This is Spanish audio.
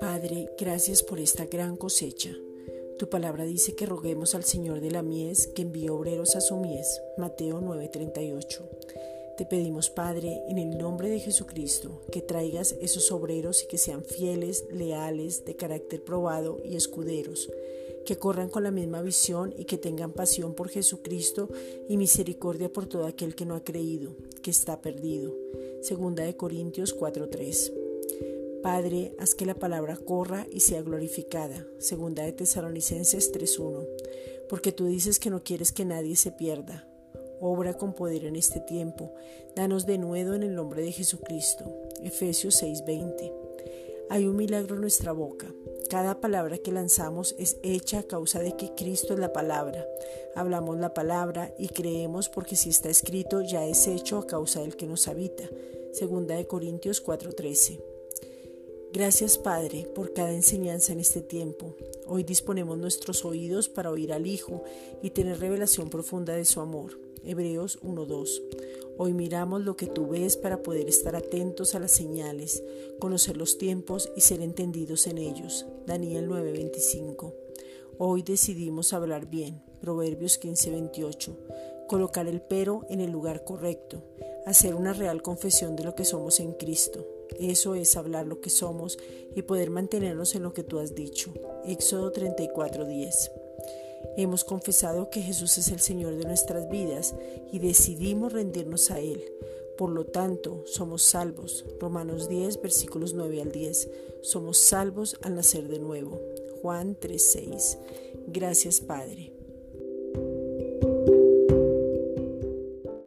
Padre, gracias por esta gran cosecha. Tu palabra dice que roguemos al Señor de la mies que envíe obreros a su mies. Mateo 9:38. Te pedimos, Padre, en el nombre de Jesucristo, que traigas esos obreros y que sean fieles, leales, de carácter probado y escuderos, que corran con la misma visión y que tengan pasión por Jesucristo y misericordia por todo aquel que no ha creído, que está perdido. Segunda de Corintios 4:3. Padre, haz que la palabra corra y sea glorificada. Segunda de Tesalonicenses 3:1. Porque tú dices que no quieres que nadie se pierda obra con poder en este tiempo. Danos de nuevo en el nombre de Jesucristo. Efesios 6:20. Hay un milagro en nuestra boca. Cada palabra que lanzamos es hecha a causa de que Cristo es la palabra. Hablamos la palabra y creemos porque si está escrito ya es hecho a causa del que nos habita. Segunda de Corintios 4:13. Gracias Padre por cada enseñanza en este tiempo. Hoy disponemos nuestros oídos para oír al Hijo y tener revelación profunda de su amor. Hebreos 1.2. Hoy miramos lo que tú ves para poder estar atentos a las señales, conocer los tiempos y ser entendidos en ellos. Daniel 9.25. Hoy decidimos hablar bien. Proverbios 15.28. Colocar el pero en el lugar correcto. Hacer una real confesión de lo que somos en Cristo. Eso es hablar lo que somos y poder mantenernos en lo que tú has dicho. Éxodo 34.10. Hemos confesado que Jesús es el Señor de nuestras vidas y decidimos rendirnos a Él. Por lo tanto, somos salvos. Romanos 10, versículos 9 al 10. Somos salvos al nacer de nuevo. Juan 3:6. Gracias Padre.